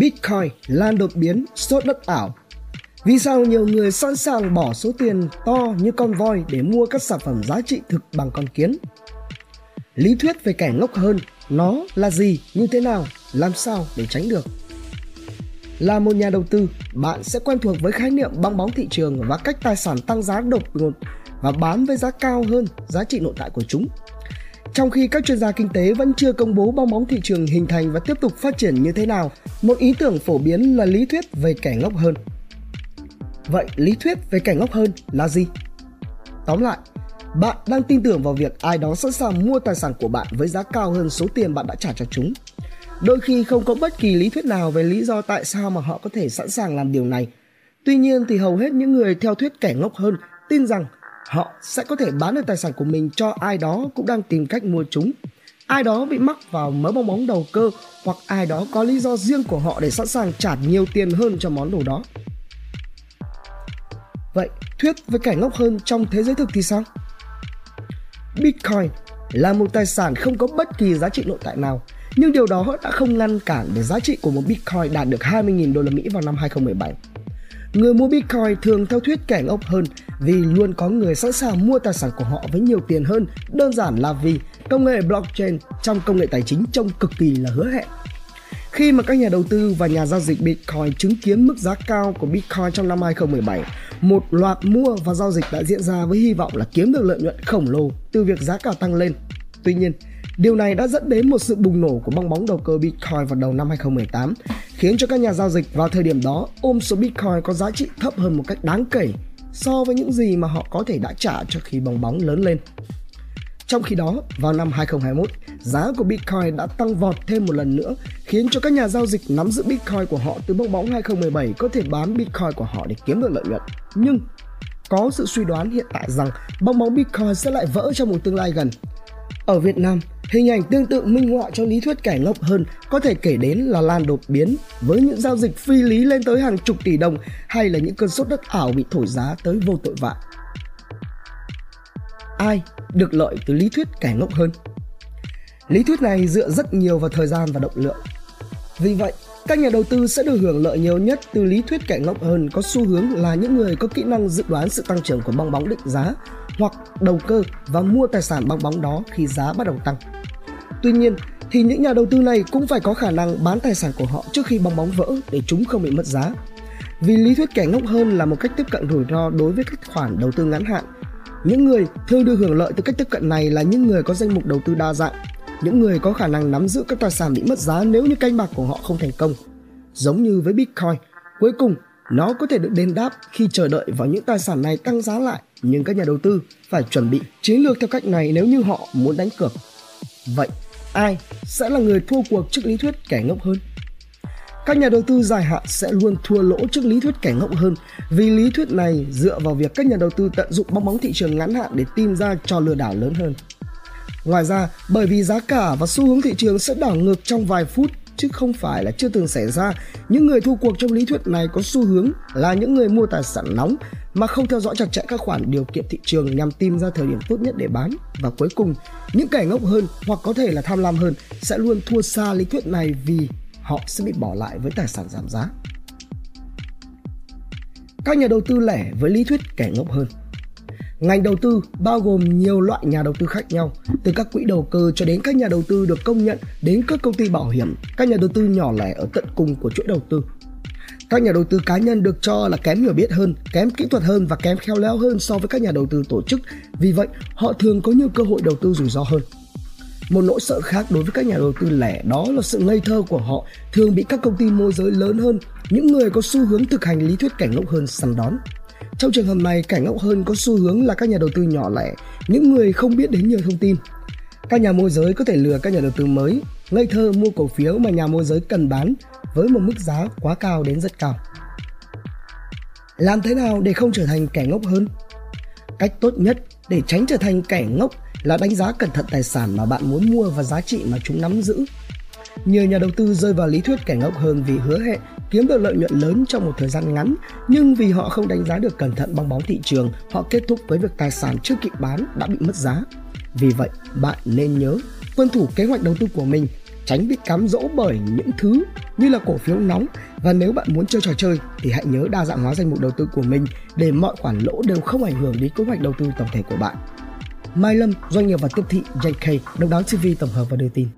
Bitcoin lan đột biến sốt đất ảo. Vì sao nhiều người sẵn sàng bỏ số tiền to như con voi để mua các sản phẩm giá trị thực bằng con kiến? Lý thuyết về kẻ ngốc hơn, nó là gì, như thế nào, làm sao để tránh được? Là một nhà đầu tư, bạn sẽ quen thuộc với khái niệm bong bóng thị trường và cách tài sản tăng giá đột ngột và bán với giá cao hơn giá trị nội tại của chúng. Trong khi các chuyên gia kinh tế vẫn chưa công bố bong bóng thị trường hình thành và tiếp tục phát triển như thế nào, một ý tưởng phổ biến là lý thuyết về kẻ ngốc hơn. Vậy lý thuyết về kẻ ngốc hơn là gì? Tóm lại, bạn đang tin tưởng vào việc ai đó sẵn sàng mua tài sản của bạn với giá cao hơn số tiền bạn đã trả cho chúng. Đôi khi không có bất kỳ lý thuyết nào về lý do tại sao mà họ có thể sẵn sàng làm điều này. Tuy nhiên thì hầu hết những người theo thuyết kẻ ngốc hơn tin rằng họ sẽ có thể bán được tài sản của mình cho ai đó cũng đang tìm cách mua chúng. Ai đó bị mắc vào mớ bong bóng đầu cơ hoặc ai đó có lý do riêng của họ để sẵn sàng trả nhiều tiền hơn cho món đồ đó. Vậy, thuyết với kẻ ngốc hơn trong thế giới thực thì sao? Bitcoin là một tài sản không có bất kỳ giá trị nội tại nào, nhưng điều đó đã không ngăn cản để giá trị của một Bitcoin đạt được 20.000 đô la Mỹ vào năm 2017. Người mua Bitcoin thường theo thuyết kẻ ngốc hơn vì luôn có người sẵn sàng mua tài sản của họ với nhiều tiền hơn, đơn giản là vì công nghệ blockchain trong công nghệ tài chính trông cực kỳ là hứa hẹn. Khi mà các nhà đầu tư và nhà giao dịch Bitcoin chứng kiến mức giá cao của Bitcoin trong năm 2017, một loạt mua và giao dịch đã diễn ra với hy vọng là kiếm được lợi nhuận khổng lồ từ việc giá cả tăng lên. Tuy nhiên, Điều này đã dẫn đến một sự bùng nổ của bong bóng đầu cơ Bitcoin vào đầu năm 2018, khiến cho các nhà giao dịch vào thời điểm đó ôm số Bitcoin có giá trị thấp hơn một cách đáng kể so với những gì mà họ có thể đã trả cho khi bong bóng lớn lên. Trong khi đó, vào năm 2021, giá của Bitcoin đã tăng vọt thêm một lần nữa, khiến cho các nhà giao dịch nắm giữ Bitcoin của họ từ bong bóng 2017 có thể bán Bitcoin của họ để kiếm được lợi nhuận. Nhưng có sự suy đoán hiện tại rằng bong bóng Bitcoin sẽ lại vỡ trong một tương lai gần. Ở Việt Nam, hình ảnh tương tự minh họa cho lý thuyết kẻ ngốc hơn có thể kể đến là lan đột biến với những giao dịch phi lý lên tới hàng chục tỷ đồng hay là những cơn sốt đất ảo bị thổi giá tới vô tội vạ ai được lợi từ lý thuyết kẻ ngốc hơn. Lý thuyết này dựa rất nhiều vào thời gian và động lượng. Vì vậy, các nhà đầu tư sẽ được hưởng lợi nhiều nhất từ lý thuyết kẻ ngốc hơn có xu hướng là những người có kỹ năng dự đoán sự tăng trưởng của bong bóng định giá hoặc đầu cơ và mua tài sản bong bóng đó khi giá bắt đầu tăng. Tuy nhiên, thì những nhà đầu tư này cũng phải có khả năng bán tài sản của họ trước khi bong bóng vỡ để chúng không bị mất giá. Vì lý thuyết kẻ ngốc hơn là một cách tiếp cận rủi ro đối với các khoản đầu tư ngắn hạn những người thường được hưởng lợi từ cách tiếp cận này là những người có danh mục đầu tư đa dạng, những người có khả năng nắm giữ các tài sản bị mất giá nếu như canh bạc của họ không thành công. Giống như với Bitcoin, cuối cùng nó có thể được đền đáp khi chờ đợi vào những tài sản này tăng giá lại, nhưng các nhà đầu tư phải chuẩn bị chiến lược theo cách này nếu như họ muốn đánh cược. Vậy, ai sẽ là người thua cuộc trước lý thuyết kẻ ngốc hơn? Các nhà đầu tư dài hạn sẽ luôn thua lỗ trước lý thuyết kẻ ngốc hơn vì lý thuyết này dựa vào việc các nhà đầu tư tận dụng bong bóng thị trường ngắn hạn để tìm ra trò lừa đảo lớn hơn. Ngoài ra, bởi vì giá cả và xu hướng thị trường sẽ đảo ngược trong vài phút chứ không phải là chưa từng xảy ra, những người thua cuộc trong lý thuyết này có xu hướng là những người mua tài sản nóng mà không theo dõi chặt chẽ các khoản điều kiện thị trường nhằm tìm ra thời điểm tốt nhất để bán và cuối cùng những kẻ ngốc hơn hoặc có thể là tham lam hơn sẽ luôn thua xa lý thuyết này vì họ sẽ bị bỏ lại với tài sản giảm giá. Các nhà đầu tư lẻ với lý thuyết kẻ ngốc hơn. Ngành đầu tư bao gồm nhiều loại nhà đầu tư khác nhau, từ các quỹ đầu cơ cho đến các nhà đầu tư được công nhận đến các công ty bảo hiểm, các nhà đầu tư nhỏ lẻ ở tận cùng của chuỗi đầu tư. Các nhà đầu tư cá nhân được cho là kém hiểu biết hơn, kém kỹ thuật hơn và kém khéo léo hơn so với các nhà đầu tư tổ chức. Vì vậy, họ thường có nhiều cơ hội đầu tư rủi ro hơn. Một nỗi sợ khác đối với các nhà đầu tư lẻ đó là sự ngây thơ của họ thường bị các công ty môi giới lớn hơn, những người có xu hướng thực hành lý thuyết cảnh ngốc hơn săn đón. Trong trường hợp này, kẻ ngốc hơn có xu hướng là các nhà đầu tư nhỏ lẻ, những người không biết đến nhiều thông tin. Các nhà môi giới có thể lừa các nhà đầu tư mới, ngây thơ mua cổ phiếu mà nhà môi giới cần bán với một mức giá quá cao đến rất cao. Làm thế nào để không trở thành kẻ ngốc hơn? Cách tốt nhất để tránh trở thành kẻ ngốc là đánh giá cẩn thận tài sản mà bạn muốn mua và giá trị mà chúng nắm giữ. Nhiều nhà đầu tư rơi vào lý thuyết kẻ ngốc hơn vì hứa hẹn kiếm được lợi nhuận lớn trong một thời gian ngắn, nhưng vì họ không đánh giá được cẩn thận bong bóng thị trường, họ kết thúc với việc tài sản chưa kịp bán đã bị mất giá. Vì vậy, bạn nên nhớ tuân thủ kế hoạch đầu tư của mình, tránh bị cám dỗ bởi những thứ như là cổ phiếu nóng và nếu bạn muốn chơi trò chơi thì hãy nhớ đa dạng hóa danh mục đầu tư của mình để mọi khoản lỗ đều không ảnh hưởng đến kế hoạch đầu tư tổng thể của bạn. Mai Lâm, doanh nghiệp và tiếp thị JK, độc đáo TV tổng hợp và đưa tin.